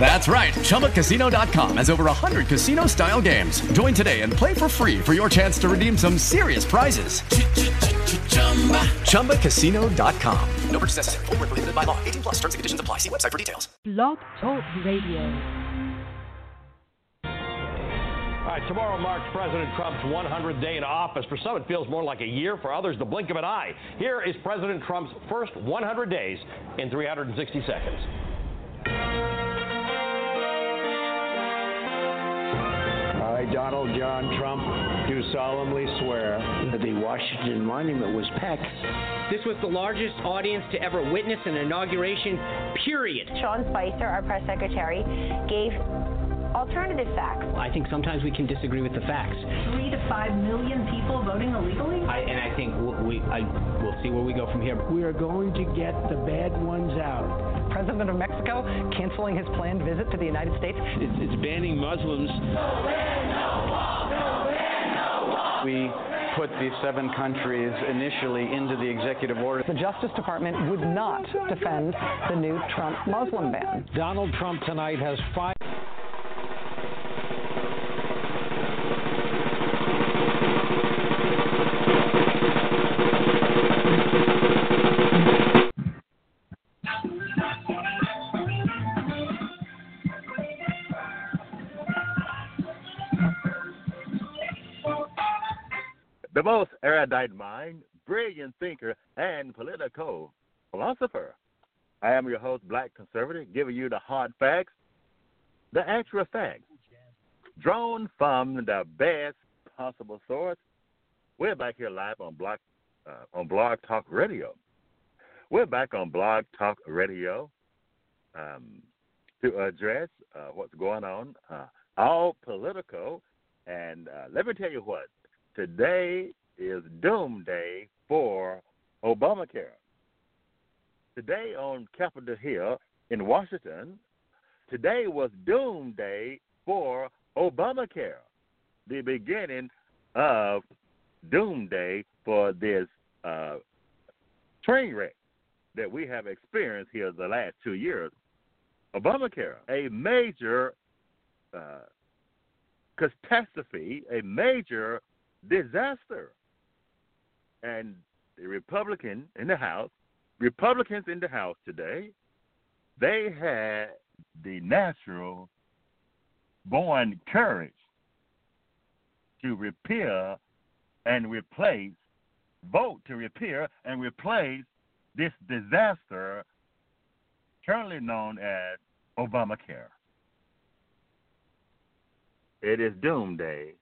That's right. ChumbaCasino.com has over 100 casino style games. Join today and play for free for your chance to redeem some serious prizes. ChumbaCasino.com. No purchase necessary. Full prohibited by law. 18 plus terms and conditions apply. See website for details. Blog Talk Radio. All right, tomorrow marks President Trump's 100th day in office. For some, it feels more like a year. For others, the blink of an eye. Here is President Trump's first 100 days in 360 seconds. I, Donald John Trump, do solemnly swear that the Washington Monument was packed. This was the largest audience to ever witness an inauguration, period. Sean Spicer, our press secretary, gave alternative facts. I think sometimes we can disagree with the facts. Three to five million people voting illegally? I, and I think we, I, we'll see where we go from here. We are going to get the bad ones out. President of Mexico canceling his planned visit to the United States. It's, it's banning Muslims. We put these seven countries initially into the executive order. The Justice Department would not defend the new Trump Muslim ban. Donald Trump tonight has five. The most erudite mind, brilliant thinker, and political philosopher. I am your host, Black Conservative, giving you the hard facts, the actual facts, drawn from the best possible source. We're back here live on Blog uh, on Blog Talk Radio. We're back on Blog Talk Radio um, to address uh, what's going on, uh, all political. And uh, let me tell you what, today is doomsday for Obamacare. Today on Capitol Hill in Washington, today was doomsday for Obamacare, the beginning of doomsday for this uh, train wreck that we have experienced here the last two years. Obamacare, a major uh, catastrophe, a major disaster. And the Republican in the House, Republicans in the House today, they had the natural born courage to repair and replace, vote to repair and replace this disaster currently known as Obamacare. It is doomsday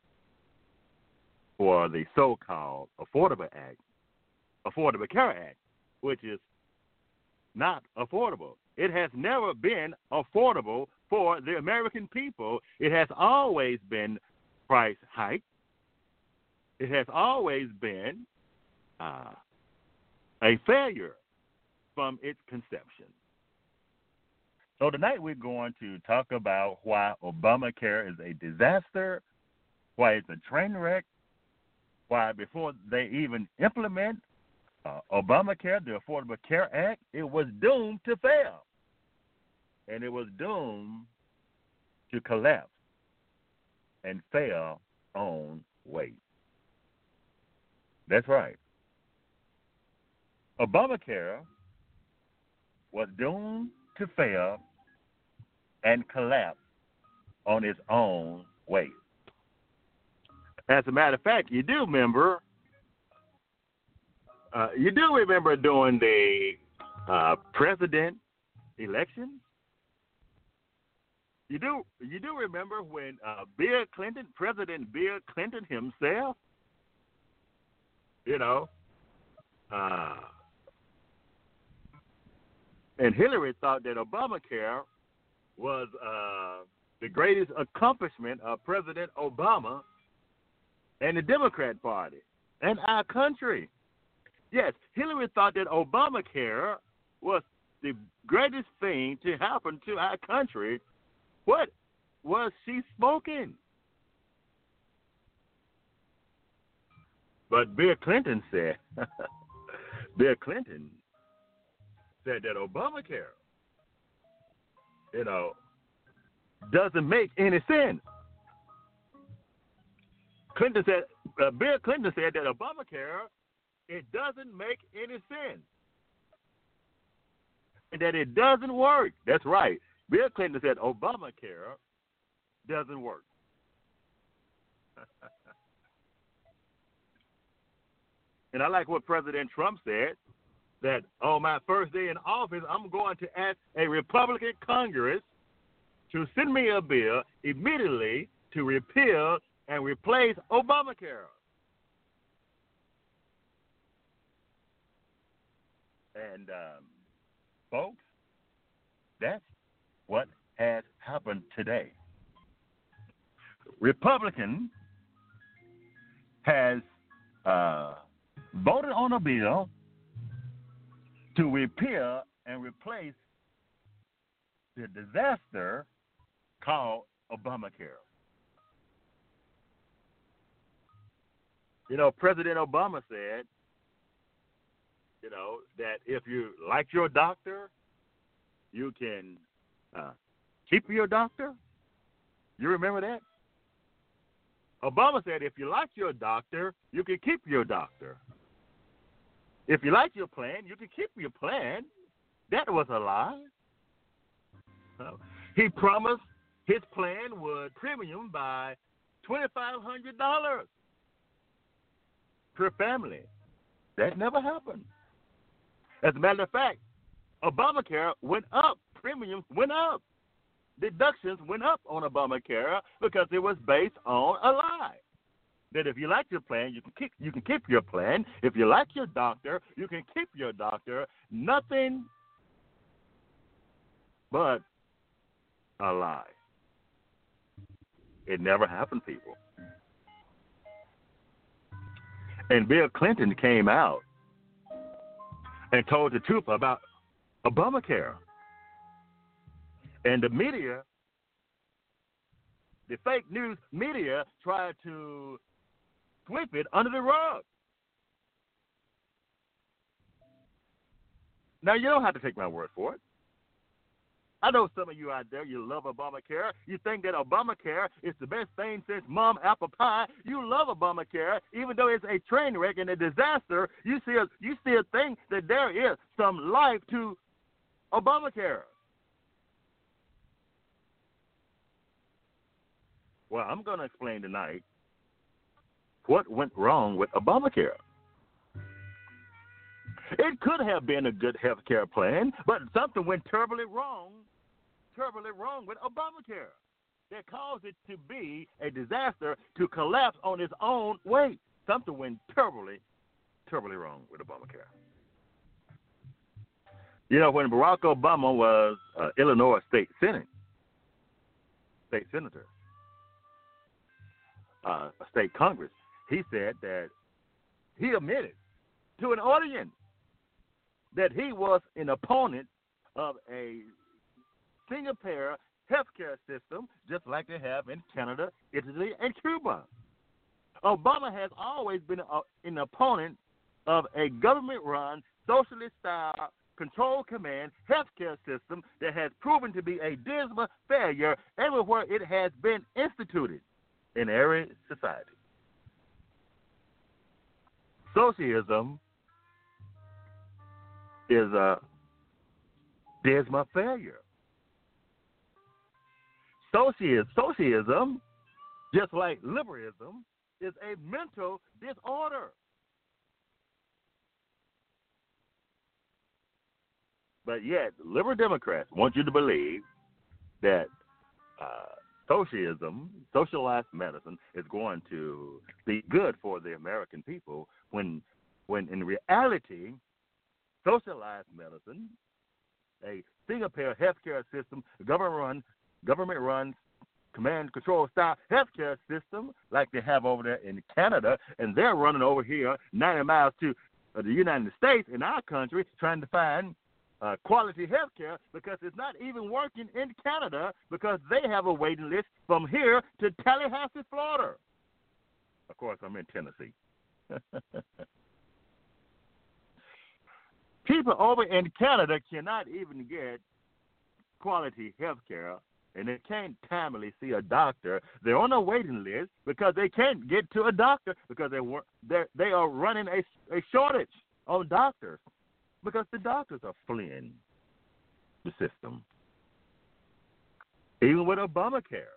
for the so-called Affordable Act, Affordable Care Act, which is not affordable. It has never been affordable for the American people. It has always been price hike. It has always been uh, a failure from its conception. So tonight we're going to talk about why Obamacare is a disaster, why it's a train wreck, why before they even implement uh, Obamacare, the Affordable Care Act, it was doomed to fail. And it was doomed to collapse and fail on weight. That's right. Obamacare was doomed to fail and collapse on its own weight. As a matter of fact, you do remember, uh, you do remember during the uh, president election. You do you do remember when uh, Bill Clinton, President Bill Clinton himself, you know, uh, and Hillary thought that Obamacare was uh, the greatest accomplishment of President Obama and the Democrat Party and our country. Yes, Hillary thought that Obamacare was the greatest thing to happen to our country, what was she smoking? But Bill Clinton said, Bill Clinton said that Obamacare, you know, doesn't make any sense. Clinton said, uh, Bill Clinton said that Obamacare, it doesn't make any sense. And that it doesn't work. That's right. Bill Clinton said Obamacare doesn't work. and I like what President Trump said that on my first day in office, I'm going to ask a Republican Congress to send me a bill immediately to repeal and replace Obamacare. And um, folks, that's what has happened today. Republican has uh, voted on a bill to repeal and replace the disaster called Obamacare. You know, President Obama said, you know, that if you like your doctor, you can uh, keep your doctor. You remember that? Obama said, if you like your doctor, you can keep your doctor. If you like your plan, you can keep your plan. That was a lie. he promised his plan would premium by $2,500 per family. That never happened. As a matter of fact, Obamacare went up, premiums went up, deductions went up on Obamacare because it was based on a lie. That if you like your plan, you can keep you can keep your plan. If you like your doctor, you can keep your doctor. Nothing but a lie. It never happened, people. And Bill Clinton came out and told the truth about Obamacare. And the media, the fake news media, tried to sweep it under the rug. Now, you don't have to take my word for it. I know some of you out there, you love Obamacare. You think that Obamacare is the best thing since mom apple pie. You love Obamacare, even though it's a train wreck and a disaster. You still, you still think that there is some life to Obamacare. Well, I'm going to explain tonight what went wrong with Obamacare. It could have been a good health care plan, but something went terribly wrong terribly wrong with Obamacare that caused it to be a disaster to collapse on its own weight. Something went terribly, terribly wrong with Obamacare. You know, when Barack Obama was uh, Illinois State Senate, state senator, uh, state Congress, he said that he admitted to an audience that he was an opponent of a single payer healthcare system, just like they have in Canada, Italy, and Cuba. Obama has always been a, an opponent of a government run, socialist style, control command healthcare system that has proven to be a dismal failure everywhere it has been instituted in every society. Socialism is a dismal failure. Socialism, socialism, just like liberalism, is a mental disorder. But yet, liberal Democrats want you to believe that uh, socialism, socialized medicine, is going to be good for the American people when, when in reality, socialized medicine, a single payer healthcare system, government run government run command control style healthcare system like they have over there in Canada, and they're running over here 90 miles to uh, the United States in our country trying to find uh, quality health care because it's not even working in Canada because they have a waiting list from here to Tallahassee, Florida. Of course, I'm in Tennessee. People over in Canada cannot even get quality health care and they can't timely see a doctor. They're on a waiting list because they can't get to a doctor because they were they are running a, a shortage of doctors because the doctors are fleeing the system. Even with Obamacare,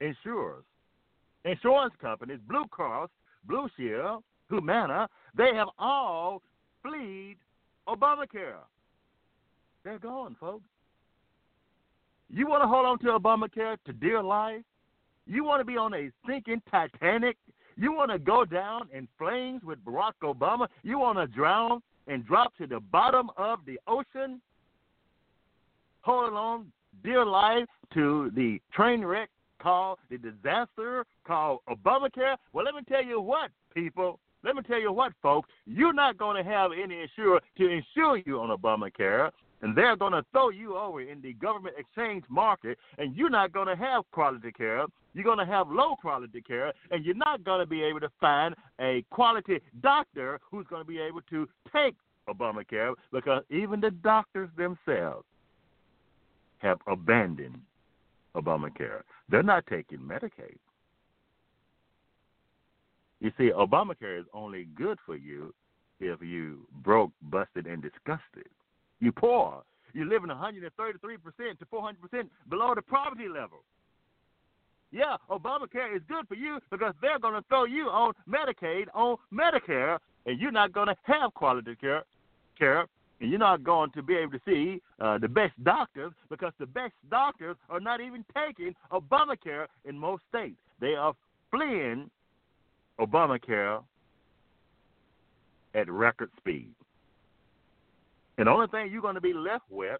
insurers, insurance companies, Blue Cross, Blue Shield, Humana, they have all Obamacare. They're gone, folks. You want to hold on to Obamacare to dear life? You want to be on a sinking Titanic? You want to go down in flames with Barack Obama? You want to drown and drop to the bottom of the ocean? Hold on dear life to the train wreck called the disaster called Obamacare? Well, let me tell you what, people. Let me tell you what, folks. You're not going to have any insurer to insure you on Obamacare and they're going to throw you over in the government exchange market, and you're not going to have quality care. You're going to have low quality care, and you're not going to be able to find a quality doctor who's going to be able to take Obamacare because even the doctors themselves have abandoned Obamacare. They're not taking Medicaid. You see, Obamacare is only good for you if you broke, busted, and disgusted. You poor. You're living 133% to 400% below the poverty level. Yeah, Obamacare is good for you because they're going to throw you on Medicaid, on Medicare, and you're not going to have quality care, care, and you're not going to be able to see uh, the best doctors because the best doctors are not even taking Obamacare in most states. They are fleeing Obamacare at record speed. And the only thing you're going to be left with,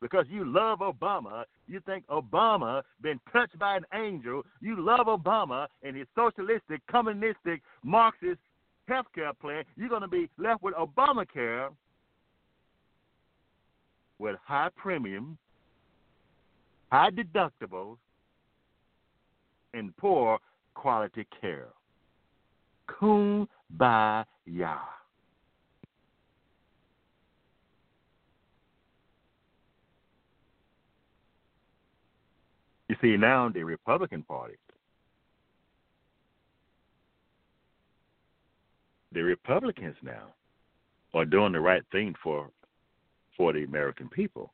because you love Obama, you think Obama been touched by an angel, you love Obama and his socialistic, communistic, Marxist healthcare plan, you're going to be left with Obamacare with high premiums, high deductibles, and poor quality care. Kumbaya. You see, now the Republican Party, the Republicans now are doing the right thing for for the American people.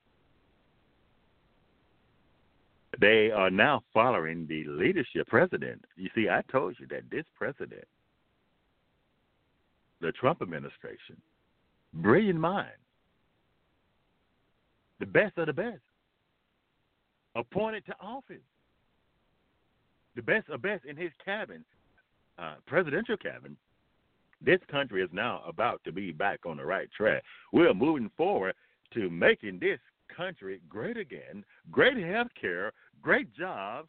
They are now following the leadership president. You see, I told you that this president, the Trump administration, brilliant mind, the best of the best appointed to office. The best of best in his cabin, uh, presidential cabin. This country is now about to be back on the right track. We're moving forward to making this country great again, great health care, great jobs,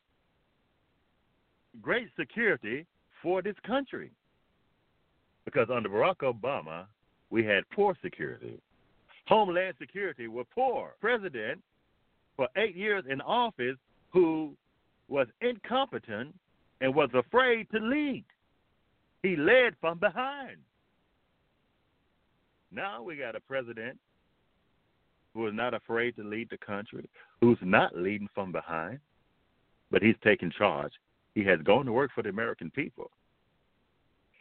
great security for this country. Because under Barack Obama, we had poor security. Homeland Security were poor. President for eight years in office who was incompetent and was afraid to lead. He led from behind. Now we got a president who is not afraid to lead the country, who's not leading from behind, but he's taking charge. He has gone to work for the American people.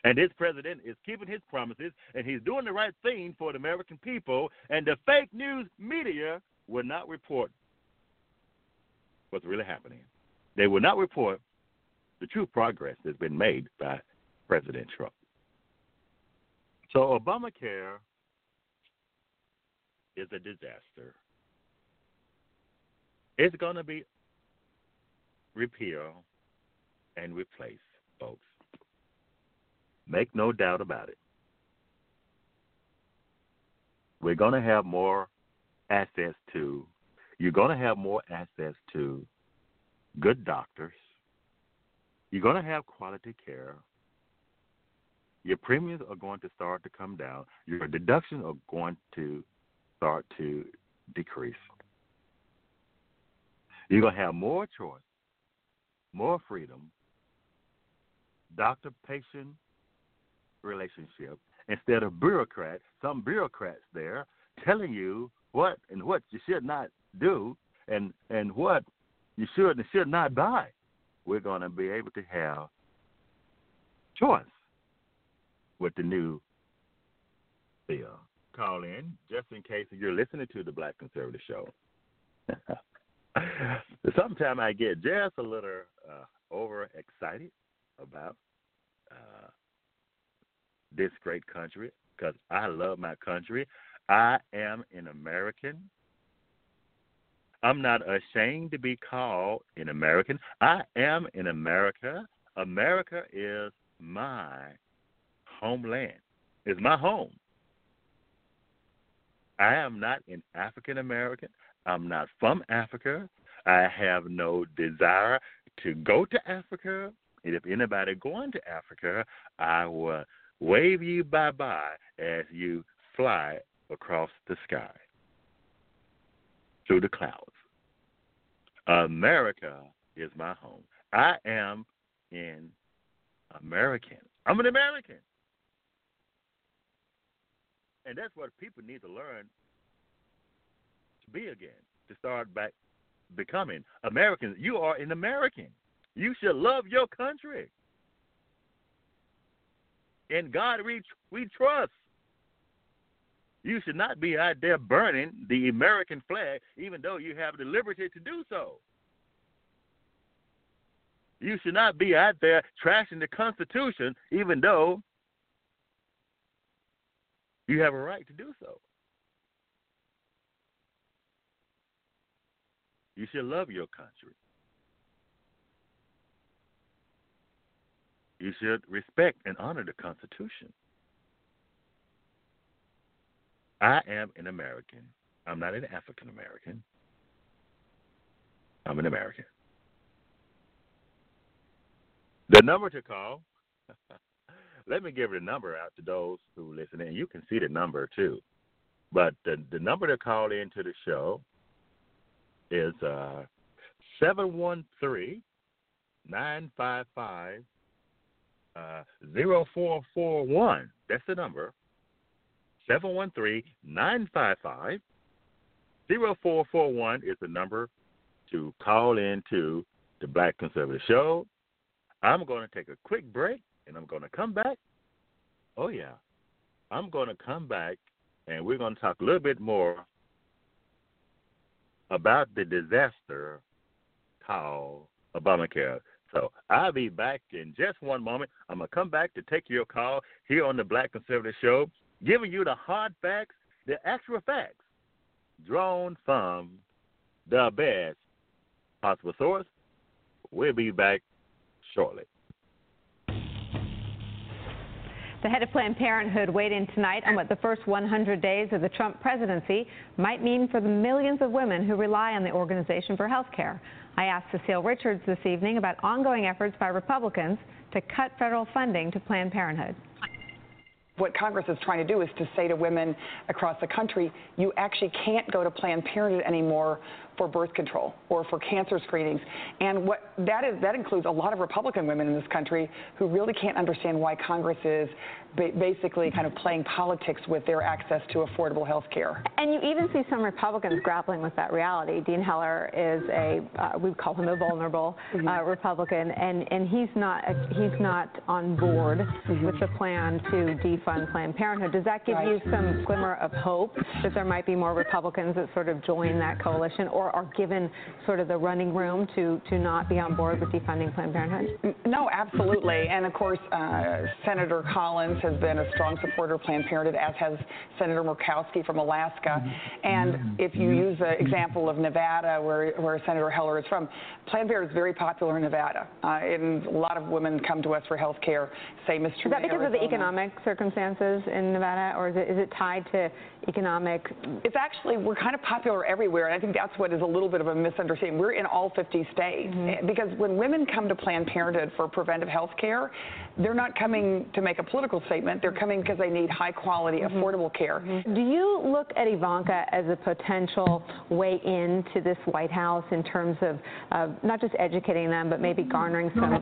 And this president is keeping his promises and he's doing the right thing for the American people. And the fake news media will not report what's really happening. They will not report the true progress that's been made by President Trump. So Obamacare is a disaster. It's going to be repealed and replaced, folks. Make no doubt about it. We're going to have more access to you're going to have more access to good doctors. You're going to have quality care. Your premiums are going to start to come down. Your deductions are going to start to decrease. You're going to have more choice, more freedom, doctor patient relationship instead of bureaucrats, some bureaucrats there telling you what and what you should not do and, and what you should and should not buy. We're going to be able to have choice with the new bill. Call in just in case you're listening to the Black Conservative Show. Sometimes I get just a little uh, overexcited about uh, this great country because I love my country. I am an American. I'm not ashamed to be called an American. I am in America. America is my homeland. It's my home. I am not an African American. I'm not from Africa. I have no desire to go to Africa. And if anybody going to Africa, I will wave you bye bye as you fly across the sky through the clouds. America is my home. I am an American. I'm an American. And that's what people need to learn to be again, to start back becoming Americans. You are an American. You should love your country. In God we, we trust. You should not be out there burning the American flag, even though you have the liberty to do so. You should not be out there trashing the Constitution, even though you have a right to do so. You should love your country. You should respect and honor the Constitution. I am an American. I'm not an African American. I'm an American. The number to call, let me give the number out to those who listen, and you can see the number too. But the, the number to call into the show is uh, 713 955 uh, 0441. That's the number. 713 955 0441 is the number to call into the Black Conservative Show. I'm going to take a quick break and I'm going to come back. Oh, yeah. I'm going to come back and we're going to talk a little bit more about the disaster called Obamacare. So I'll be back in just one moment. I'm going to come back to take your call here on the Black Conservative Show giving you the hard facts, the actual facts, drawn from the best possible source. We'll be back shortly. The head of Planned Parenthood weighed in tonight on what the first 100 days of the Trump presidency might mean for the millions of women who rely on the organization for health care. I asked Cecile Richards this evening about ongoing efforts by Republicans to cut federal funding to Planned Parenthood. What Congress is trying to do is to say to women across the country, you actually can't go to Planned Parenthood anymore for birth control or for cancer screenings. And what that is, that includes a lot of Republican women in this country who really can't understand why Congress is basically kind of playing politics with their access to affordable health care. And you even see some Republicans grappling with that reality. Dean Heller is a, uh, we call him a vulnerable mm-hmm. uh, Republican, and, and he's not a, he's not on board mm-hmm. with the plan to defund Planned Parenthood. Does that give right. you some glimmer of hope that there might be more Republicans that sort of join that coalition, or are given sort of the running room to, to not be on board with defunding Planned Parenthood? No, absolutely. And of course, uh, Senator Collins has been a strong supporter of Planned Parenthood, as has Senator Murkowski from Alaska. And if you use the example of Nevada, where, where Senator Heller is from, Planned Parenthood is very popular in Nevada. Uh, and a lot of women come to us for health care, same as true Is that because Arizona. of the economic circumstances in Nevada, or is it, is it tied to economic? It's actually, we're kind of popular everywhere, and I think that's what what is a little bit of a misunderstanding. We're in all 50 states Mm-hmm. because when women come to Planned Parenthood for preventive health care, they're not coming to make a political statement. They're coming because they need high quality, Mm-hmm. affordable care. Do you look at Ivanka as a potential way into this White House in terms of uh, not just educating them, but maybe garnering some?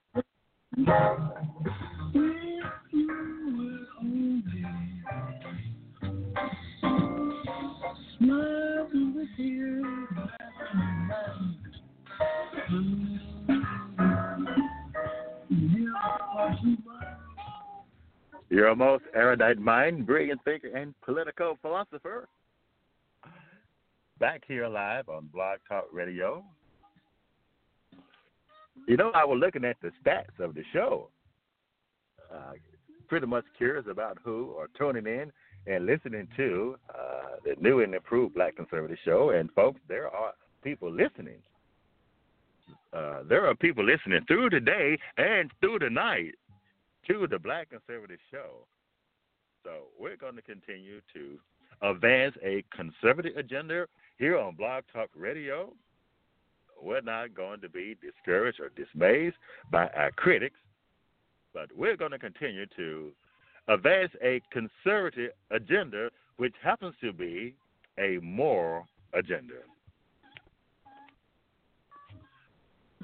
Your most erudite mind, brilliant thinker, and political philosopher. Back here live on Blog Talk Radio. You know, I was looking at the stats of the show. Uh, pretty much curious about who are tuning in and listening to uh, the new and improved Black Conservative Show. And folks, there are people listening. Uh, there are people listening through today and through the night to the Black Conservative Show. So we're going to continue to advance a conservative agenda here on Blog Talk Radio. We're not going to be discouraged or dismayed by our critics, but we're going to continue to advance a conservative agenda, which happens to be a moral agenda.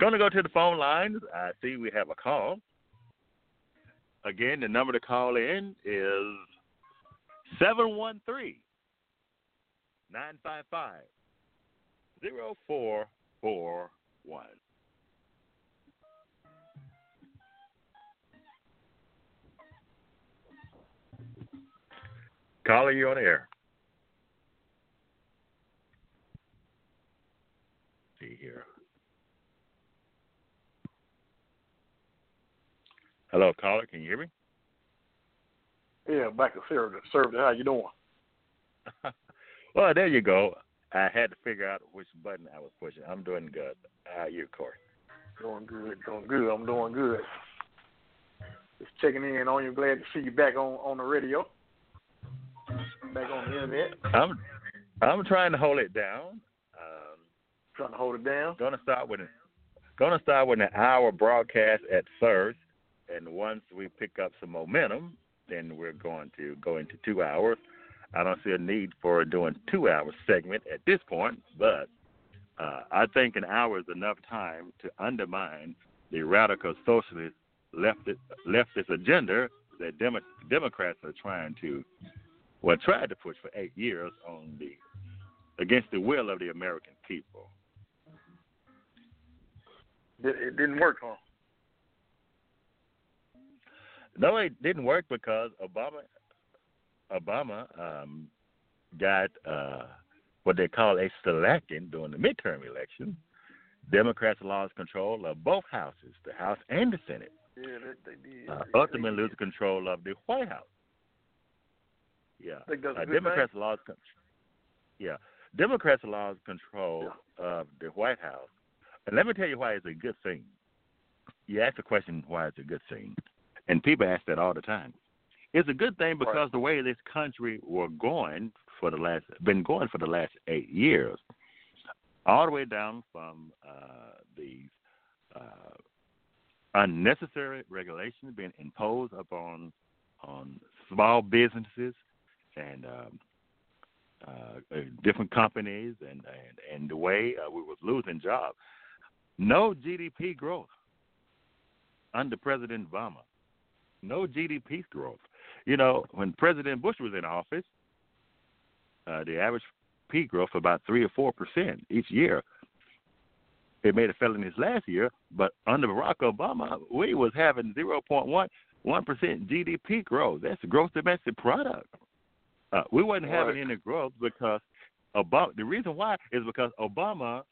Going to go to the phone lines. I see we have a call. Again, the number to call in is 713 955 0441. Caller, you on the air. see here. Hello, caller. Can you hear me? Yeah, back to serve serve. How you doing? well, there you go. I had to figure out which button I was pushing. I'm doing good. How are you, Corey? Doing good, doing good. I'm doing good. Just checking in on you. Glad to see you back on on the radio, back on the internet. I'm I'm trying to hold it down. Um, trying to hold it down. Gonna start with gonna start with an hour broadcast at first, and once we pick up some momentum, then we're going to go into two hours. I don't see a need for doing two hour segment at this point, but uh, I think an hour is enough time to undermine the radical socialist leftist, leftist agenda that Demo- Democrats are trying to, well, tried to push for eight years on the against the will of the American people. It didn't work, huh? No, it didn't work because Obama Obama um, got uh, what they call a selecting during the midterm election. Democrats lost control of both houses, the House and the Senate. Yeah, they, they did. Uh, ultimately, lose control of the White House. Yeah, think that's a uh, Democrats thing? lost. Con- yeah, Democrats lost control of the White House, and let me tell you why it's a good thing. You ask the question why it's a good thing, and people ask that all the time. It's a good thing because the way this country were going for the last been going for the last eight years, all the way down from uh, these uh, unnecessary regulations being imposed upon on small businesses and um, uh, different companies, and and, and the way uh, we was losing jobs. No GDP growth under President Obama. No GDP growth. You know, when President Bush was in office, uh, the average P growth about three or four percent each year. It made a his last year, but under Barack Obama, we was having zero point one one percent GDP growth. That's gross domestic product. Uh, we wasn't having any growth because Obama. The reason why is because Obama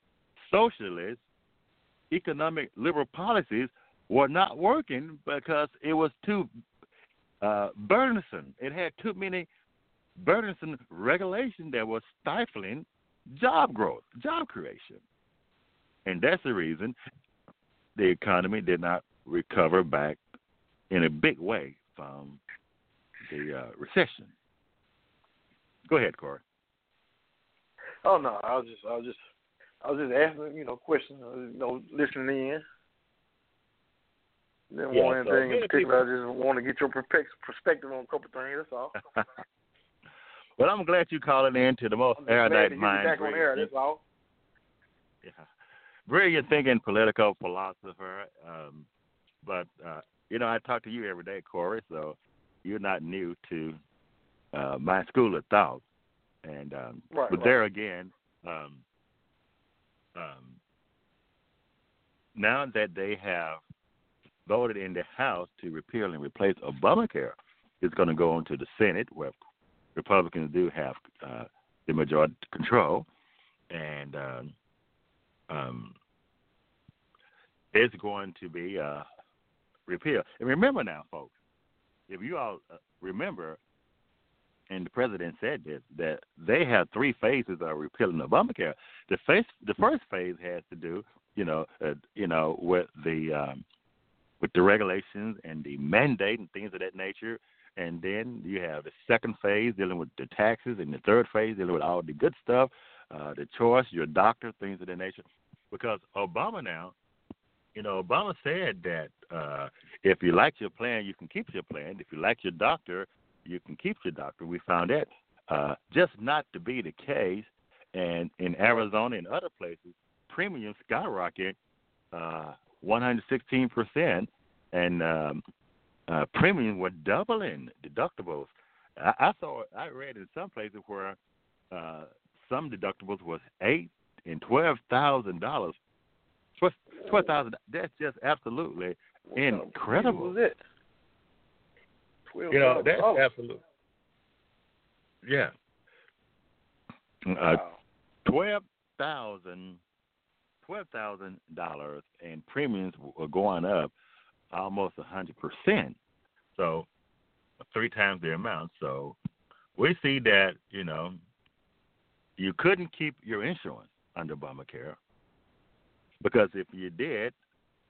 socialist economic liberal policies were not working because it was too uh, burdensome. It had too many burdensome regulations that were stifling job growth, job creation. And that's the reason the economy did not recover back in a big way from the uh, recession. Go ahead, Corey. Oh no, I was just, I was just, I was just asking, you know, questions, uh, you know, listening in. Didn't Yeah, want so in particular. I just want to get your perspective on a couple things. That's all. well, I'm glad you calling in to the most erudite mind. back on air. That's all. Yeah. Brilliant thinking political philosopher. Um, but, uh, you know, I talk to you every day, Corey, so you're not new to uh, my school of thought. And um, Right, but right. there again, um, um, now that they have voted in the House to repeal and replace Obamacare, it's going to go into the Senate where Republicans do have uh, the majority control, and um, um, it's going to be uh, repealed. And remember now, folks, if you all uh, remember, and the president said this, that they have three phases of repealing Obamacare. The phase, the first phase has to do, you know, uh, you know, with the um, with the regulations and the mandate and things of that nature. And then you have the second phase dealing with the taxes, and the third phase dealing with all the good stuff, uh, the choice, your doctor, things of that nature. Because Obama now, you know, Obama said that uh, if you like your plan, you can keep your plan. If you like your doctor, you can keep your doctor. We found that uh, just not to be the case. And in Arizona and other places, premiums skyrocket uh, 116%, and um, uh, premiums were doubling deductibles. I, I saw, I read in some places where uh, some deductibles was eight and twelve thousand dollars. Twelve thousand. That's just absolutely incredible. What was it? You know, that's $12,000. absolute. Yeah. Uh, twelve thousand, twelve thousand dollars, and premiums were going up almost a hundred percent. So, three times the amount. So, we see that you know, you couldn't keep your insurance under Obamacare because if you did,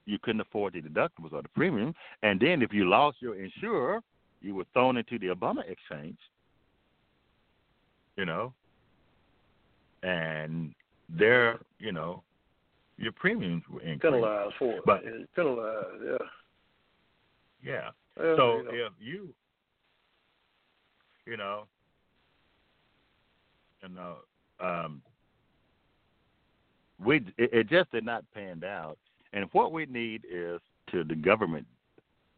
you couldn't afford the deductibles or the premium, and then if you lost your insurer, you were thrown into the Obama exchange. You know, and there, you know, your premiums were increased. Penalized for it. But penalized, yeah. yeah, Well, so you know. if you, you know, you know, um, we it, it just did not pan out, and what we need is to the government.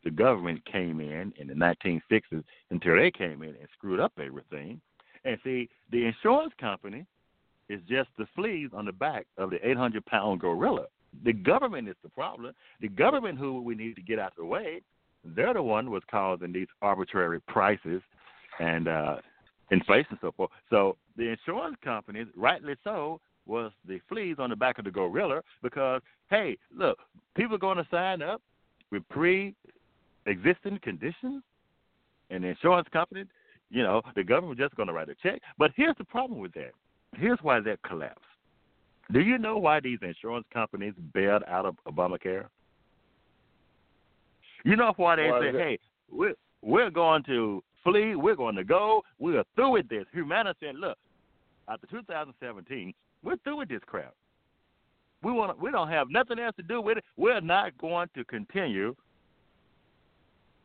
The government came in in the 1960s until they came in and screwed up everything. And see, the insurance company is just the fleas on the back of the 800 pound gorilla. The government is the problem. The government, who we need to get out of the way, they're the one was causing these arbitrary prices and uh, inflation and so forth. So the insurance companies, rightly so, was the fleas on the back of the gorilla because, hey, look, people are going to sign up with pre-existing conditions, and the insurance company, you know, the government just going to write a check. But here's the problem with that. Here's why that collapsed. Do you know why these insurance companies bailed out of Obamacare? You know why they Why it? "Hey, we're we're going to flee, we're going to go, we're through with this." Humana said, "Look, after 2017, we're through with this crap. We want we don't have nothing else to do with it. We're not going to continue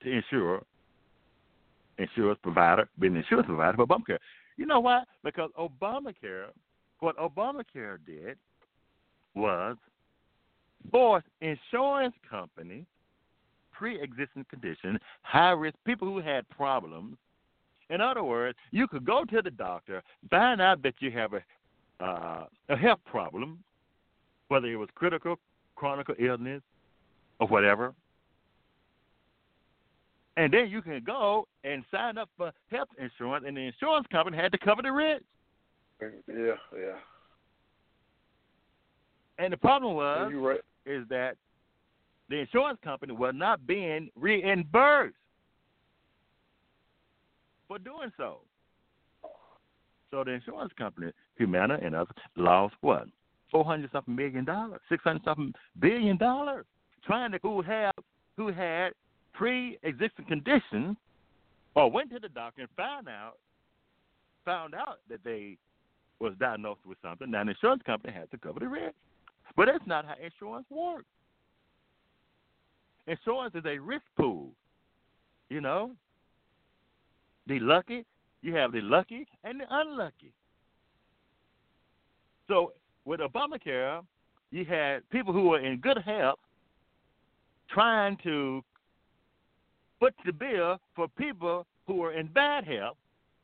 to insure insurance provider, being an insurance provider for Obamacare. You know why? Because Obamacare, what Obamacare did was force insurance companies, pre-existing conditions, high risk people who had problems. In other words, you could go to the doctor, find out that you have a uh, a health problem, whether it was critical, chronic illness, or whatever, and then you can go and sign up for health insurance, and the insurance company had to cover the rent. Yeah, yeah. And the problem was right. is that the insurance company was not being reimbursed for doing so. So the insurance company, Humana and others, lost what? Four hundred something million dollars, six hundred something billion dollars, trying to who have who had pre-existing condition or went to the doctor and found out found out that they was diagnosed with something, now the insurance company has to cover the risk. But that's not how insurance works. Insurance is a risk pool. You know, the lucky, you have the lucky and the unlucky. So with Obamacare, you had people who were in good health trying to foot the bill for people who are in bad health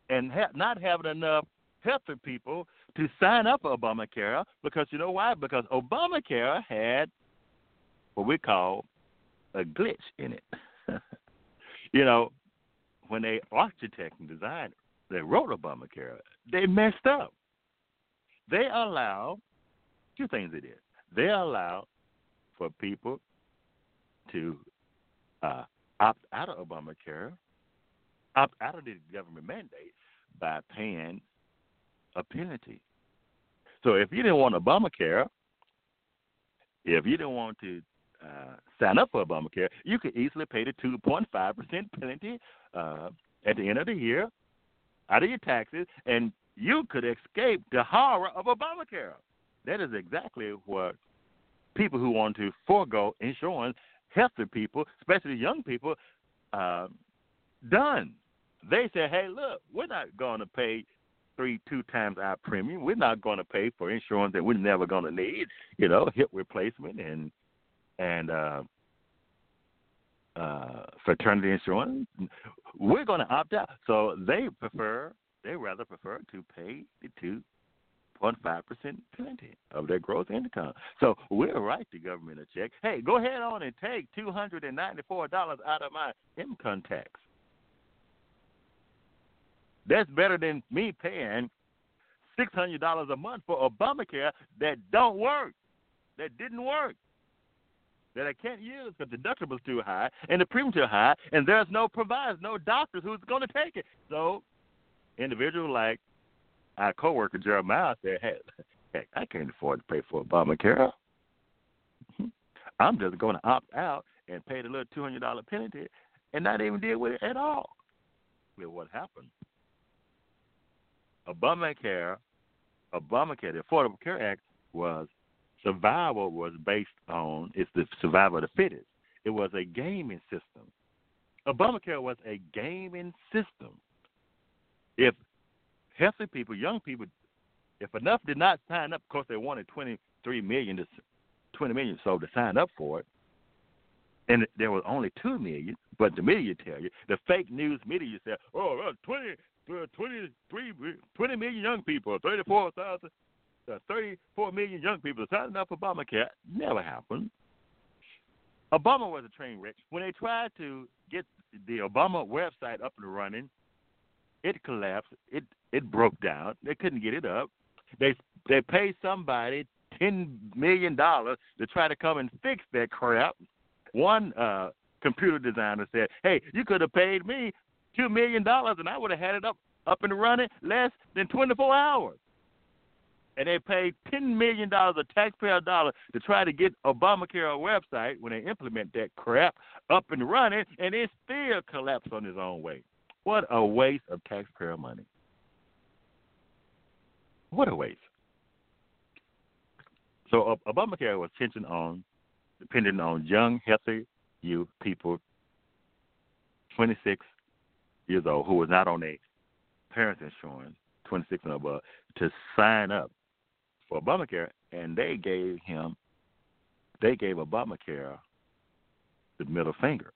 and ha- not having enough healthy people to sign up for Obamacare because you know why? Because Obamacare had what we call a glitch in it. you know, when they architect and designer they wrote Obamacare, they messed up. They allow two things they did. They allow for people to uh, opt out of Obamacare, opt out of the government mandate by paying a penalty. So if you didn't want Obamacare, if you didn't want to uh, sign up for Obamacare, you could easily pay the 2.5% penalty uh, at the end of the year out of your taxes, and you could escape the horror of Obamacare. That is exactly what people who want to forego insurance, healthy people, especially young people, uh, done. They say, hey, look, we're not going to pay three, two times our premium. We're not going to pay for insurance that we're never going to need, you know, hip replacement and and uh, uh, fraternity insurance. We're going to opt out. So they prefer, they rather prefer to pay the two 0.5% penalty of their gross income. So we'll write the government a check. Hey, go ahead on and take $294 out of my income tax. That's better than me paying $600 a month for Obamacare that don't work, that didn't work, that I can't use because the deductible's too high and the premium's too high, and there's no providers, no doctors who's going to take it. So individuals like our coworker Jeremiah said, "Hey, hey, I can't afford to pay for Obamacare. Hmm. I'm just going to opt out and pay the little two hundred dollar penalty and not even deal with it at all." Well, what happened? Obamacare, Obamacare, the Affordable Care Act was survival was based on it's the survival of the fittest. It was a gaming system. Obamacare was a gaming system. If healthy people, young people, if enough did not sign up, of course they wanted 23 million to 20 million so to sign up for it, and there was only two million. But the media tell you, the fake news media said, oh, well, 20, uh, 23, 20 million young people, 34,000, uh, 34 million young people signing up for Obamacare. Never happened. Obama was a train wreck. When they tried to get the Obama website up and running, it collapsed. It it broke down. They couldn't get it up. They they paid somebody ten million dollars to try to come and fix that crap. One uh, computer designer said, "Hey, you could have paid me two million dollars, and I would have had it up up and running less than twenty four hours." And they paid ten million dollars of taxpayer dollars to try to get Obamacare website when they implement that crap up and running, and it still collapsed on its own way. What a waste of taxpayer money. Waste. So uh, Obamacare was tension on, depending on young, healthy youth people, 26 years old, who was not on a parents' insurance, 26 and above, to sign up for Obamacare, and they gave him, they gave Obamacare the middle finger.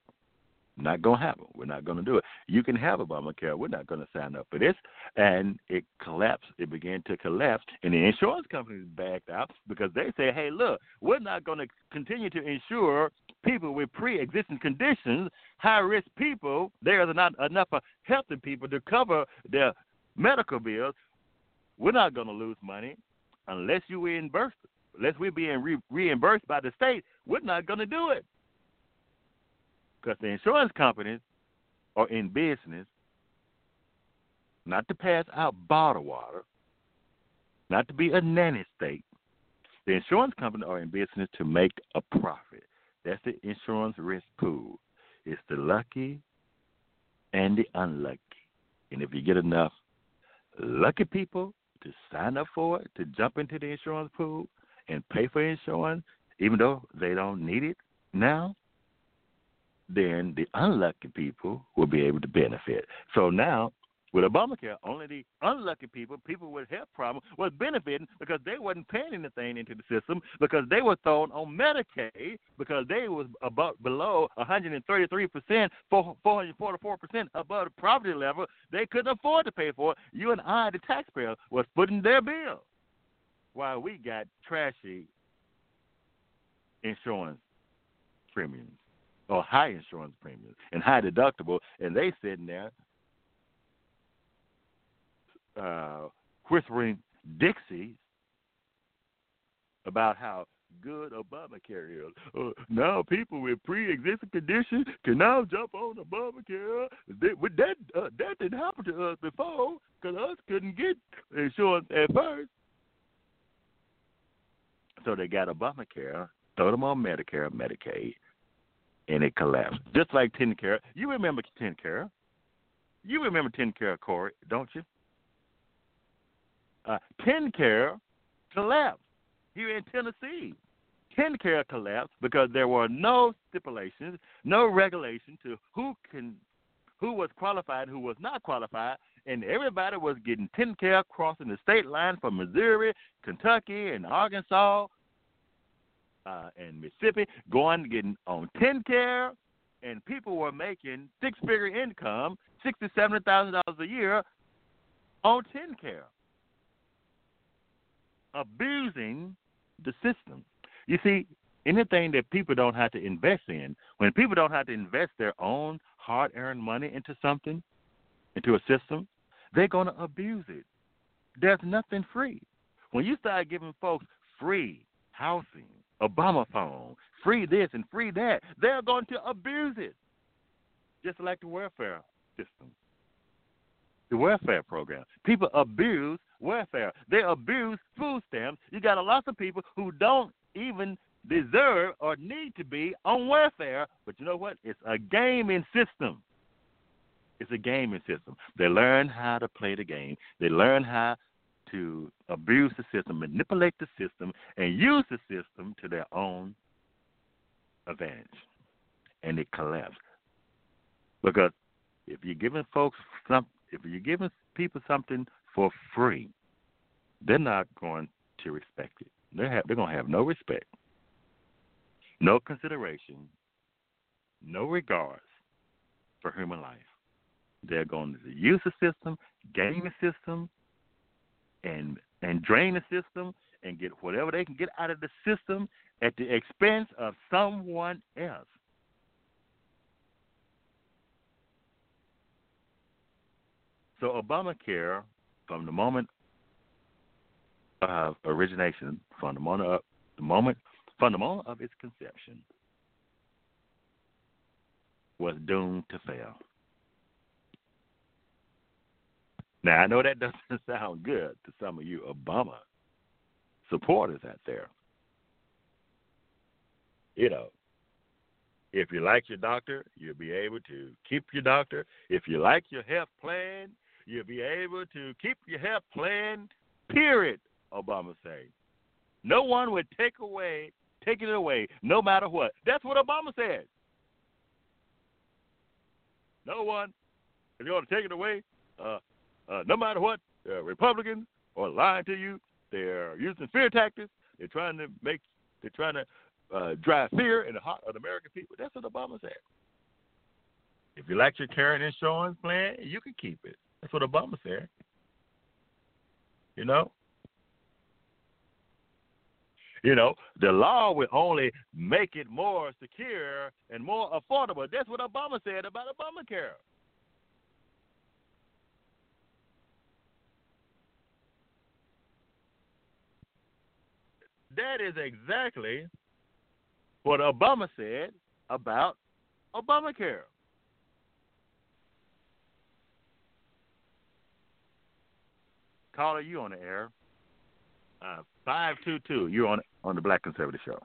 Not going to happen. We're not going to do it. You can have Obamacare. We're not going to sign up for this. And it collapsed. It began to collapse. And the insurance companies backed out because they say, hey, look, we're not going to continue to insure people with pre existing conditions, high risk people. There's not enough healthy people to cover their medical bills. We're not going to lose money unless you reimburse. Unless we're being re- reimbursed by the state, we're not going to do it because the insurance companies are in business not to pass out bottled water, not to be a nanny state. The insurance companies are in business to make a profit. That's the insurance risk pool. It's the lucky and the unlucky. And if you get enough lucky people to sign up for it, to jump into the insurance pool and pay for insurance, even though they don't need it now, then the unlucky people will be able to benefit. So now with Obamacare, only the unlucky people, people with health problems, was benefiting because they wasn't paying anything into the system because they were thrown on Medicaid because they was about below 133 percent, 444 percent above the poverty level. They couldn't afford to pay for it. You and I, the taxpayer, was footing their bill, while we got trashy insurance premiums or high insurance premiums and high deductible, and they sitting there uh, whispering Dixie about how good Obamacare is. Uh, now people with pre-existing conditions can now jump on Obamacare. That that uh, that didn't happen to us before because us couldn't get insurance at first. So they got Obamacare, throw them on Medicare, Medicaid, and it collapsed. Just like TennCare. You remember TennCare? You remember TennCare, Corey, don't you? uh, TennCare collapsed here in Tennessee. TennCare collapsed because there were no stipulations, no regulation to who can, who was qualified, who was not qualified, and everybody was getting TennCare crossing the state line from Missouri, Kentucky, and Arkansas, uh, and Mississippi, going getting on TennCare, and people were making six-figure income, sixty, seventy thousand dollars a year on TennCare abusing the system. You see, anything that people don't have to invest in, when people don't have to invest their own hard earned money into something, into a system, they're going to abuse it. There's nothing free. When you start giving folks free housing, Obama phone, free this and free that, they're going to abuse it. Just like the welfare system, the welfare program. People abuse welfare. They abuse food stamps. You got a lot of people who don't even deserve or need to be on welfare. But you know what? It's a gaming system. It's a gaming system. They learn how to play the game. They learn how to abuse the system, manipulate the system, and use the system to their own advantage. And it collapses. Because if you're giving folks some, if you're giving people something for free, they're not going to respect it. They have they're going to have no respect, no consideration, no regards for human life. They're going to use the system, game the system, and and drain the system and get whatever they can get out of the system at the expense of someone else. So Obamacare, from the moment of origination, from the moment of, the moment from the moment of its conception, was doomed to fail. Now I know that doesn't sound good to some of you Obama supporters out there. You know, if you like your doctor, you'll be able to keep your doctor. If you like your health plan, you'll be able to keep your health plan, period, Obama said. No one would take away, take it away, no matter what. That's what Obama said. No one, if you want to take it away, uh, uh, no matter what, Republicans are lying to you. They're using fear tactics. They're trying to make, they're trying to uh, drive fear in the heart of the American people. That's what Obama said. If you like your current insurance plan, you can keep it. That's what Obama said. You know? You know, the law will only make it more secure and more affordable. That's what Obama said about Obamacare. That is exactly what Obama said about Obamacare. Caller, you on the air? Uh, five two two. You're on on the Black Conservative Show.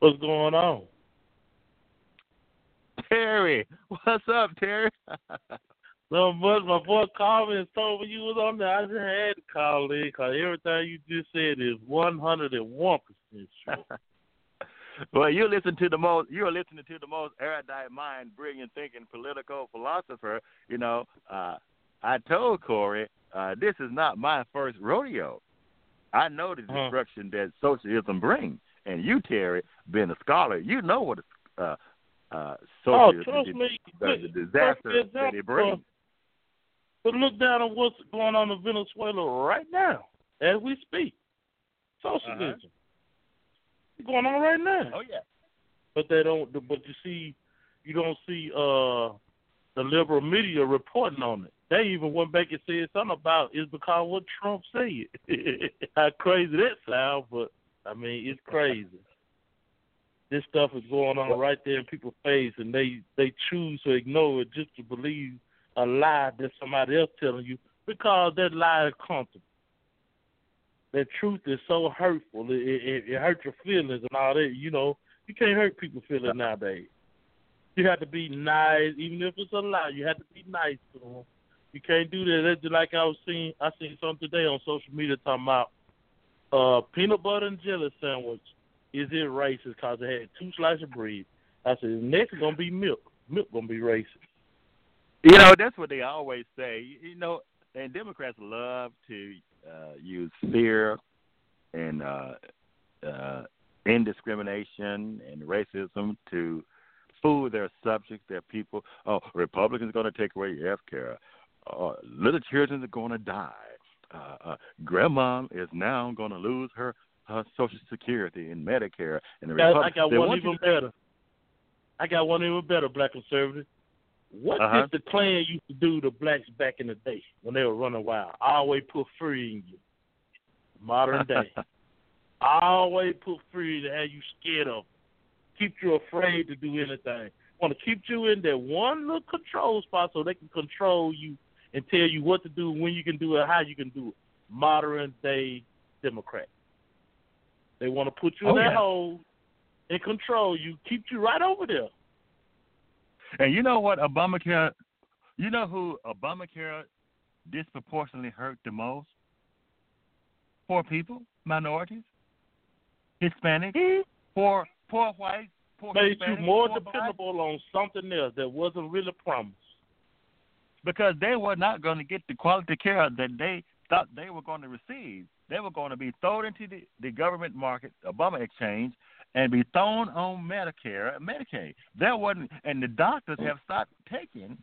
What's going on? Terry, what's up, Terry? No, but my boy and told me you was on there. I just had to call in because everything you just said is one hundred and one percent true. well, you listen to the most. You're listening to the most erudite mind, brilliant thinking, political philosopher. You know, uh, I told Corey, uh, this is not my first rodeo. I know the Uh-huh. destruction that socialism brings, and you, Terry, being a scholar, you know what uh, uh, Oh, socialism, trust the, me. the, the disaster that it brings. But look down on what's going on in Venezuela right now, as we speak. Socialism. It's going on right now. Oh yeah. But they don't. But you see, you don't see uh the liberal media reporting on it. They even went back and said something about it's because what Trump said. How crazy that sounds, but I mean it's crazy. this stuff is going on right there in people's face, and they they choose to ignore it just to believe a lie that somebody else telling you because that lie is comfortable. That truth is so hurtful. It, it, it hurts your feelings and all that. You know, you can't hurt people's feelings nowadays. You have to be nice, even if it's a lie. You have to be nice to them. You can't do that. That's just like I was seeing. I seen something today on social media talking about uh peanut butter and jelly sandwich. Is it racist because it had two slices of bread? I said next is gonna be milk. Milk gonna be racist. You know, that's what they always say. You know, and Democrats love to uh, use fear and uh, uh, indiscrimination and racism to fool their subjects, their people. Oh, Republicans are going to take away your health care. Uh, little children are going to die. Uh, uh, grandma is now going to lose her, her Social Security and Medicare. And the I, I got one even better. I got one even better, black conservative. What Uh-huh. did the Klan used to do to blacks back in the day when they were running wild? Always put fear in you. Modern day. Always put fear to have you scared of. 'em. Keep you afraid to do anything. Want to keep you in that one little control spot so they can control you and tell you what to do, when you can do it, how you can do it. Modern day Democrat. They want to put you in Oh, that yeah. hole and control you, keep you right over there. And you know what Obamacare? You know who Obamacare disproportionately hurt the most? Poor people, minorities, Hispanics, hmm? poor poor whites, poor Made you more poor blacks, dependable on something else that wasn't really promised. because they were not going to get the quality care that they thought they were going to receive. They were going to be thrown into the, the government market, Obama exchange, and be thrown on Medicare, and Medicaid. There wasn't, and the doctors have stopped taking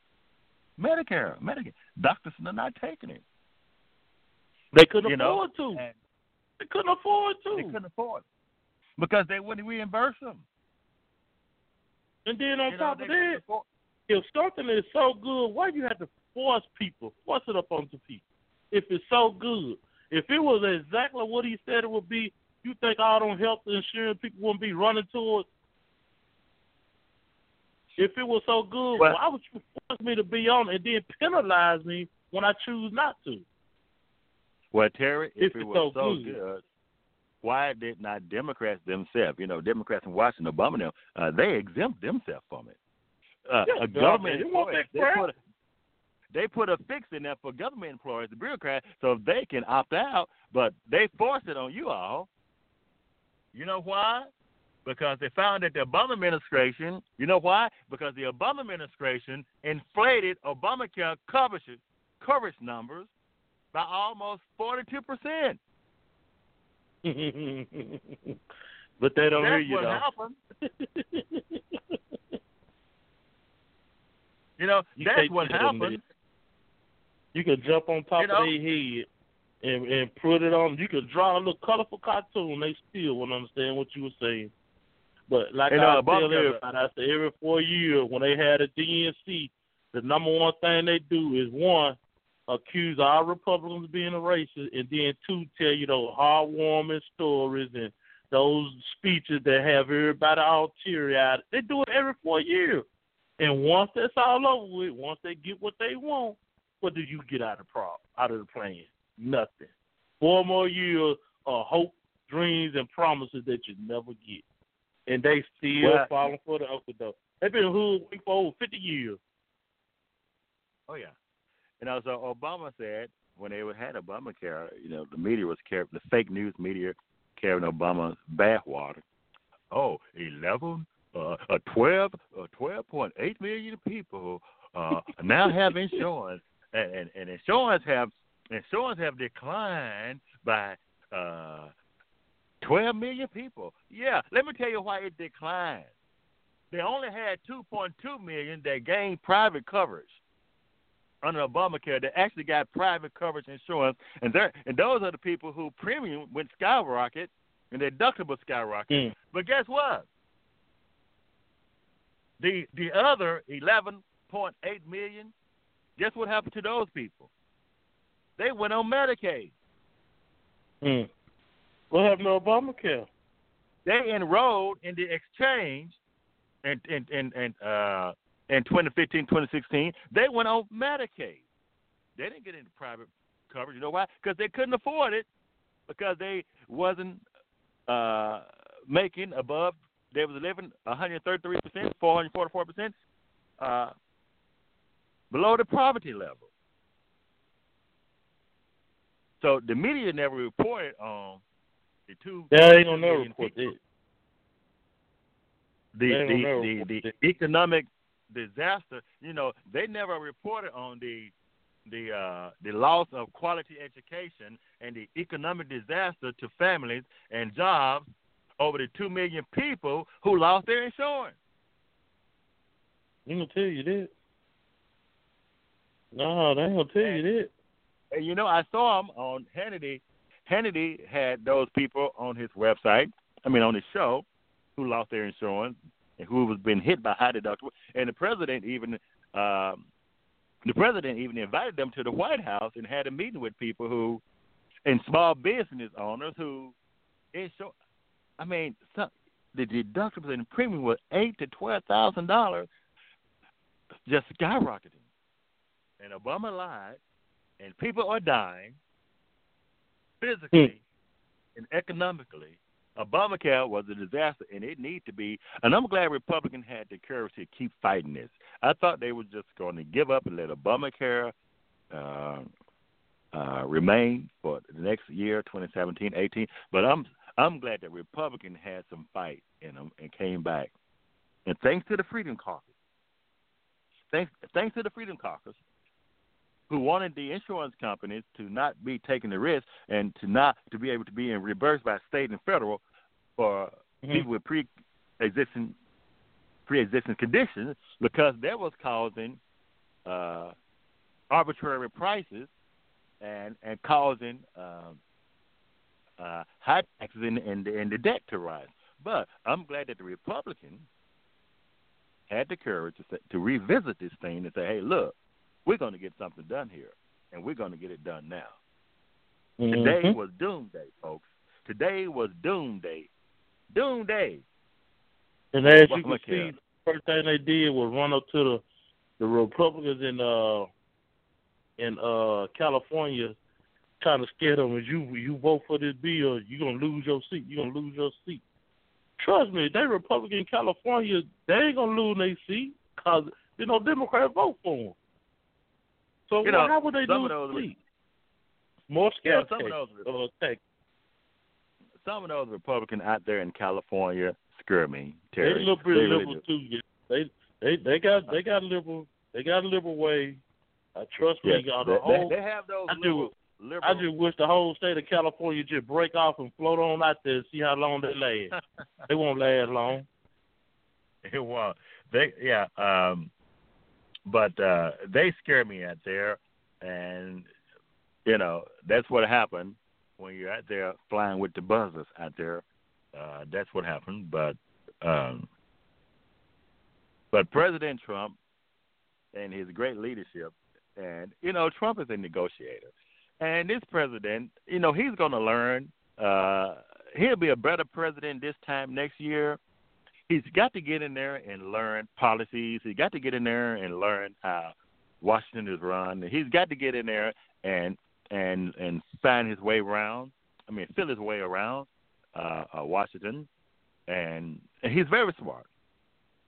Medicare, Medicaid. Doctors are not taking it. They couldn't You know, afford to. They couldn't afford to. They couldn't afford it because they wouldn't reimburse them. And then on You know, top they of that, afford- if something is so good, why do you have to force people, force it up onto people? If it's so good, if it was exactly what he said it would be, you think all them health insurance people wouldn't be running towards? It? If it was so good, Well- why would you force me to be on it and then penalize me when I choose not to? Well, Terry, if, If it was so so good. good, why did not Democrats themselves, you know, Democrats in Washington, Obama, them, uh, they exempt themselves from it? Uh, a government they want employee, that they put a, they put a fix in there for government employees, the bureaucrats, so they can opt out, but they force it on you all. You know why? Because they found that the Obama administration, you know why? Because the Obama administration inflated Obamacare coverage, coverage numbers by almost 42%. but they don't hear That's you what though. happened. You know, You that's what happened. You can jump on top You know? of their head and and put it on. You can draw a little colorful cartoon. They still won't understand what you were saying. But like And, I uh, tell Obama- everybody, I say every four years when they had a DNC, the number one thing they do is one accuse all Republicans of being a racist, and then two tell you those heartwarming stories and those speeches that have everybody all teary eyed. They do it every four years. And once that's all over with, once they get what they want, what do you get out of the prop, out of the plan? Nothing. Four more years of hope, dreams, and promises that you never get. And they still Well- falling for the okey doke. They've been hood for over fifty years. Oh yeah. And also, Obama said when they had Obamacare, you know, the media was carrying the fake news media carrying Obama's bathwater. Oh, 11, uh, a 12, uh, 12.8 million people uh, now have insurance, and, and, and insurance have insurance have declined by uh, 12 million people. Yeah, let me tell you why it declined. They only had 2.2 million that gained private coverage under Obamacare that actually got private coverage insurance, and there and those are the people who premium went skyrocket and their deductible skyrocket. Mm. But guess what? The the other 11.8 million, guess what happened to those people? They went on Medicaid. Mm. What happened to Obamacare? They enrolled in the exchange and and and, and uh in 2015, 2016, they went on Medicaid. They didn't get into private coverage. You know why? Because they couldn't afford it. Because they wasn't uh, making above. They was living 133 percent, 444 percent uh, below the poverty level. So the media never reported on the two. They ain't gonna never report people. it. The They never the, the, the economic disaster. You know, they never reported on the the uh, the loss of quality education and the economic disaster to families and jobs over the two million people who lost their insurance. You gonna tell you that? No, they ain't gonna tell you that. And you know, I saw him on Hannity. Hannity had those people on his website. I mean, on his show, who lost their insurance and who was been hit by high deductible. And the president even, um, the president even invited them to the White House and had a meeting with people who, and small business owners who, insure. I mean, some, the deductibles and premium was eight to twelve thousand dollars, just skyrocketing. And Obama lied, and people are dying physically and economically. Obamacare was a disaster, and it needs to be. And I'm glad Republicans had the courage to keep fighting this. I thought they were just going to give up and let Obamacare uh, uh, remain for the next year, 2017, 18. But I'm I'm glad that Republicans had some fight in them and came back. And thanks to the Freedom Caucus, thanks thanks to the Freedom Caucus, who wanted the insurance companies to not be taking the risk and to not to be able to be reimbursed by state and federal for Mhm. people with pre-existing pre-existing conditions because that was causing uh, arbitrary prices and and causing um, uh, high taxes and and the, and the debt to rise. But I'm glad that the Republicans had the courage to say, to revisit this thing and say, "Hey, look, we're going to get something done here, and we're going to get it done now." Today Mhm. was doomsday, folks. Today was doomsday. Doomsday. And as you can see, first thing they did was run up to the the Republicans in uh in uh California, trying to scare them. If you you vote for this bill, you're gonna lose your seat. You're gonna lose your seat. Trust me, they Republican in California, they ain't gonna lose their seat because you know Democrats vote for them. So You know, how would they some lose of those- seat? More Yeah, some of those- uh. Some of those Republicans out there in California scare me, Terry. They look pretty They really liberal do. too. Yeah. They they they got they got a liberal they got a liberal way. I trust Yeah, me, uh, they, the whole, they, they have those I liberal, do. liberal I just wish the whole state of California just break off and float on out there and see how long they last. they won't last long. It won't. They yeah. Um but uh they scare me out there and you know, that's what happened when you're out there flying with the buzzers out there. Uh that's what happened. But um but President Trump and his great leadership and you know, Trump is a negotiator. And this president, you know, he's gonna learn uh he'll be a better president this time next year he's got to get in there and learn policies. He's got to get in there and learn how Washington is run. He's got to get in there and and and find his way around. I mean, feel his way around uh, uh, Washington, and, and he's very smart.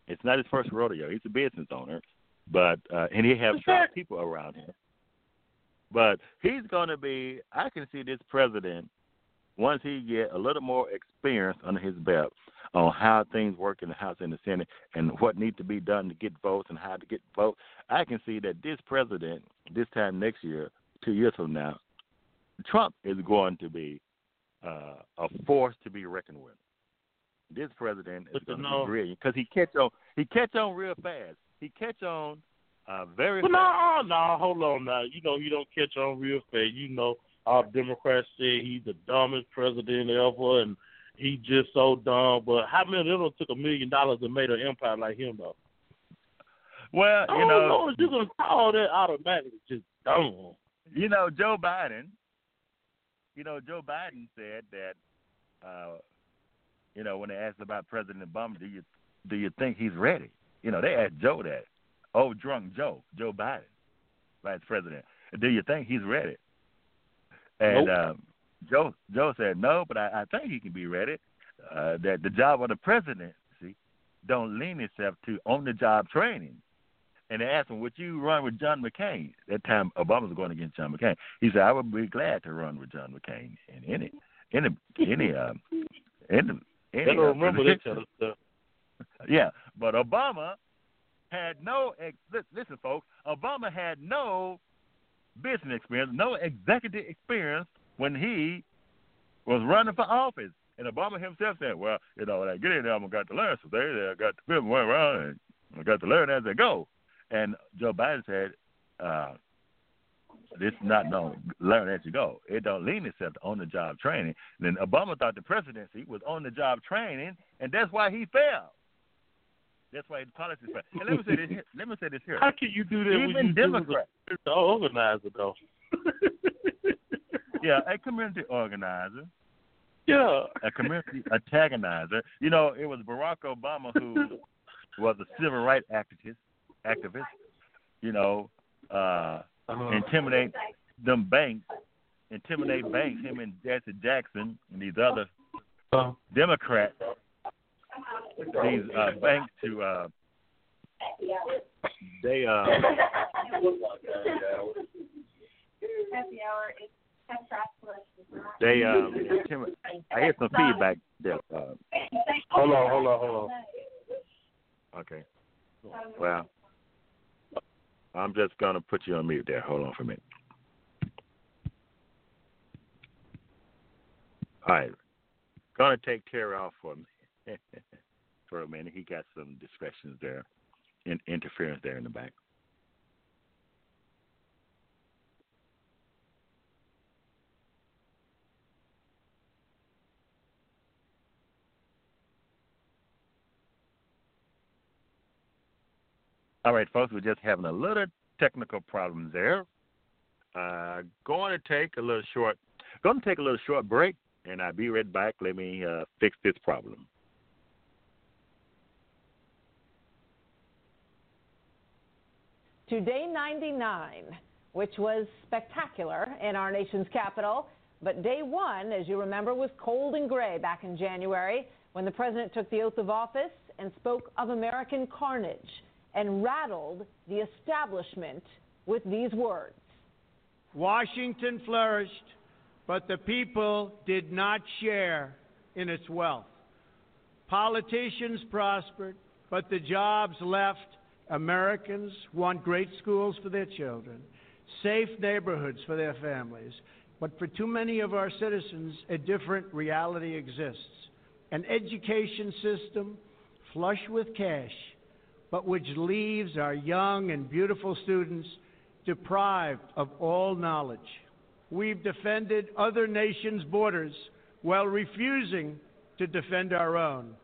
It's not his first rodeo. He's a business owner, but uh, and he has sharp people around him. But he's going to be. I can see this president once he get a little more experience under his belt on how things work in the House and the Senate and what needs to be done to get votes and how to get votes. I can see that this president, this time next year, two years from now, Trump is going to be uh, a force to be reckoned with. This president is going to be brilliant because he catch on. He catch on real fast. He catch on uh, very. Well, fast. no, no, hold on now. You know, you don't catch on real fast. You know, our Democrats say he's the dumbest president ever, and he just so dumb. But how many of them took a million dollars and made an empire like him though? Well, you oh, know, no, you're gonna call that automatically just dumb. You know, Joe Biden. You know, Joe Biden said that. Uh, you know, when they asked about President Obama, do you do you think he's ready? You know, they asked Joe that. Oh, drunk Joe, Joe Biden, vice president. Do you think he's ready? And nope. um, Joe Joe said no, but I, I think he can be ready. Uh, that the job of the presidency don't lean itself to on the job training. And they asked him, "Would you run with John McCain?" That time Obama was going against John McCain. He said, "I would be glad to run with John McCain in any any any um any any." They don't uh, remember that position." kind of stuff. Yeah, but Obama had no. Ex- listen, folks. Obama had no business experience, no executive experience when he was running for office. And Obama himself said, "Well, you know, when I get in there, I'm gonna got to learn some things. I got to way around, and I got to learn as I go." And Joe Biden said, uh, "This is not no learn as you go. It don't lean itself to on-the-job training." And then Obama thought the presidency was on-the-job training, and that's why he failed. That's why his policies failed. And let me say this. Here. Let me say this here. How can you do that Even when you Democrats. the organizer though? yeah, a community organizer. Yeah. A community antagonizer. You know, it was Barack Obama who was a civil rights activist activist, you know, uh Uh-huh. intimidate them banks, intimidate banks, him and Jesse Jackson and these other Uh, Democrats, these uh banks to uh they uh they um intimi- I hear some feedback there. Uh, hold on, hold on, hold on. okay. Well I'm just gonna put you on mute there. Hold on for a minute. All right. Gonna take Terry off for me for a minute. He got some distractions there, in, interference there in the back. All right, folks, we're just having a little technical problem there. Uh, going to take a little short, going to take a little short break, and I'll be right back. Let me uh, fix this problem. to day 99, which was spectacular in our nation's capital. But day one, as you remember, was cold and gray back in January when the president took the oath of office and spoke of American carnage and rattled the establishment with these words. Washington flourished, but the people did not share in its wealth. Politicians prospered, but the jobs left. Americans want great schools for their children, safe neighborhoods for their families. But for too many of our citizens, a different reality exists. An education system flush with cash, but which leaves our young and beautiful students deprived of all knowledge. We've defended other nations' borders while refusing to defend our own.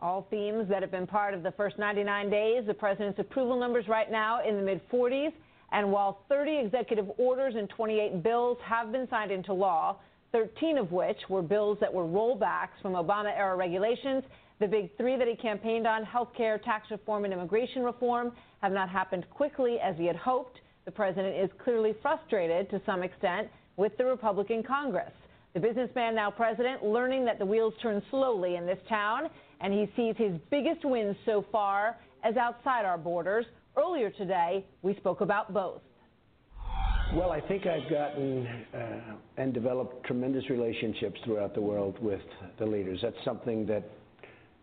All themes that have been part of the first 99 days. The president's approval numbers right now in the mid 40s. And while 30 executive orders and 28 bills have been signed into law, 13 of which were bills that were rollbacks from Obama era regulations, the big three that he campaigned on, health care, tax reform, and immigration reform, have not happened quickly as he had hoped. The president is clearly frustrated to some extent with the Republican Congress. The businessman, now president, learning that the wheels turn slowly in this town, and he sees his biggest wins so far as outside our borders. Earlier today, we spoke about both. Well, I think I've gotten uh, and developed tremendous relationships throughout the world with the leaders. That's something that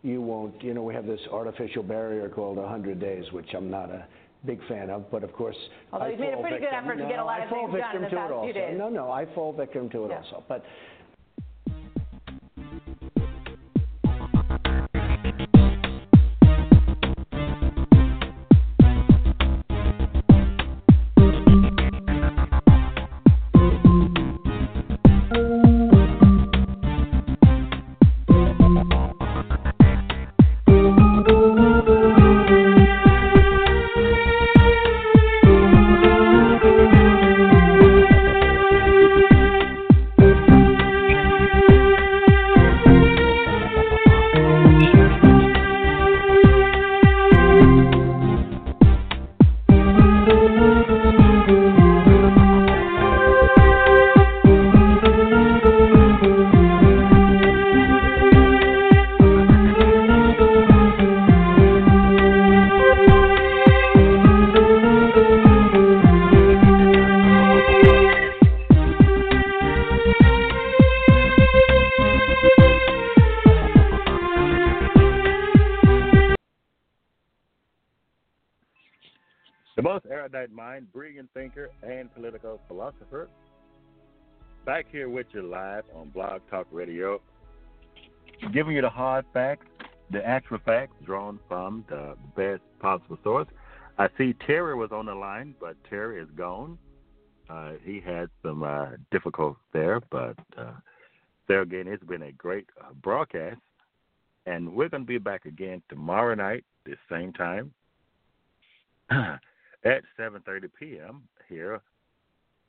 you won't, you know, we have this artificial barrier called 100 days, which I'm not a big fan of, but of course. Although I you've made a fall pretty good victim- effort to get a lot I of fall things done in victim the to past few also. days. No, no, I fall victim to it Yeah. also. But live on Blog Talk Radio, giving you the hard facts, the actual facts drawn from the best possible source. I see Terry was on the line, but Terry is gone. Uh, he had some uh, difficulties there, but uh, there again, it's been a great uh, broadcast. And we're going to be back again tomorrow night, this same time, at 7.30 p.m. here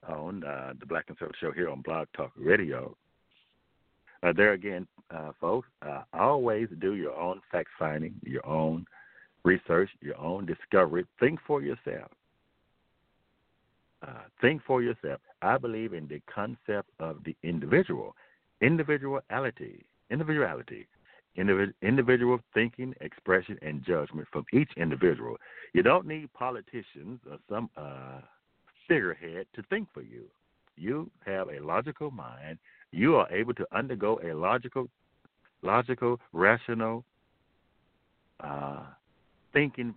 on uh, the Black Conservative Show here on Blog Talk Radio. Uh, there again, uh, folks, uh, always do your own fact finding, your own research, your own discovery. Think for yourself. Uh, think for yourself. I believe in the concept of the individual, individuality, individuality, individ- individual thinking, expression, and judgment from each individual. You don't need politicians or some uh, figurehead to think for you. You have a logical mind. You are able to undergo a logical, logical, rational uh, thinking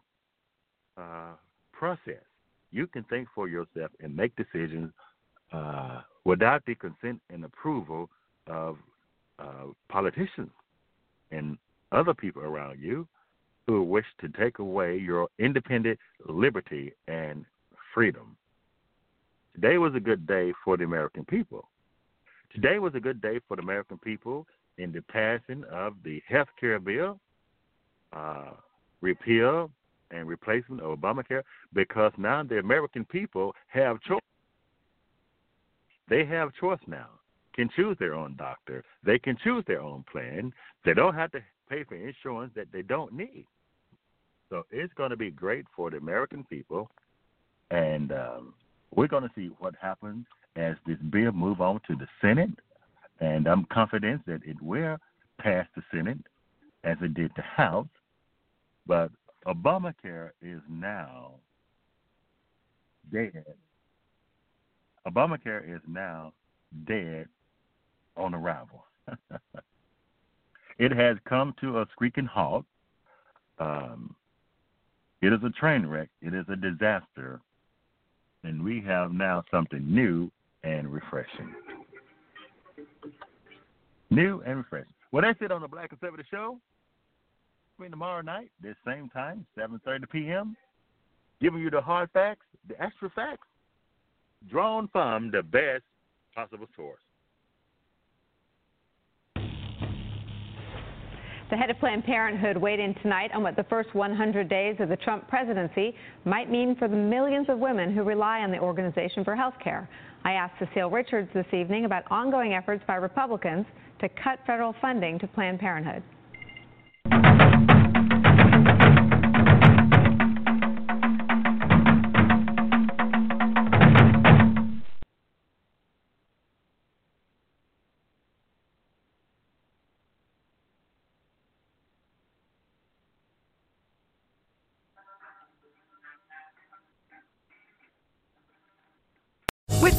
uh, process. You can think for yourself and make decisions uh, without the consent and approval of uh, politicians and other people around you who wish to take away your independent liberty and freedom. Today was a good day for the American people. Today was a good day for the American people in the passing of the health care bill, uh, repeal and replacement of Obamacare, because now the American people have choice. They have choice now. Can choose their own doctor. They can choose their own plan. They don't have to pay for insurance that they don't need. So it's going to be great for the American people, and um, we're going to see what happens as this bill move on to the Senate. And I'm confident that it will pass the Senate as it did the House. But Obamacare is now dead. Obamacare is now dead on arrival. it has come to a screeching halt. Um, it is a train wreck. It is a disaster. And we have now something new and refreshing. New and refreshing. Well, that's it on the Black Conservative Show. Between tomorrow night, this same time, 7.30 p.m., giving you the hard facts, the extra facts, drawn from the best possible source. The head of Planned Parenthood weighed in tonight on what the first 100 days of the Trump presidency might mean for the millions of women who rely on the organization for health care. I asked Cecile Richards this evening about ongoing efforts by Republicans to cut federal funding to Planned Parenthood.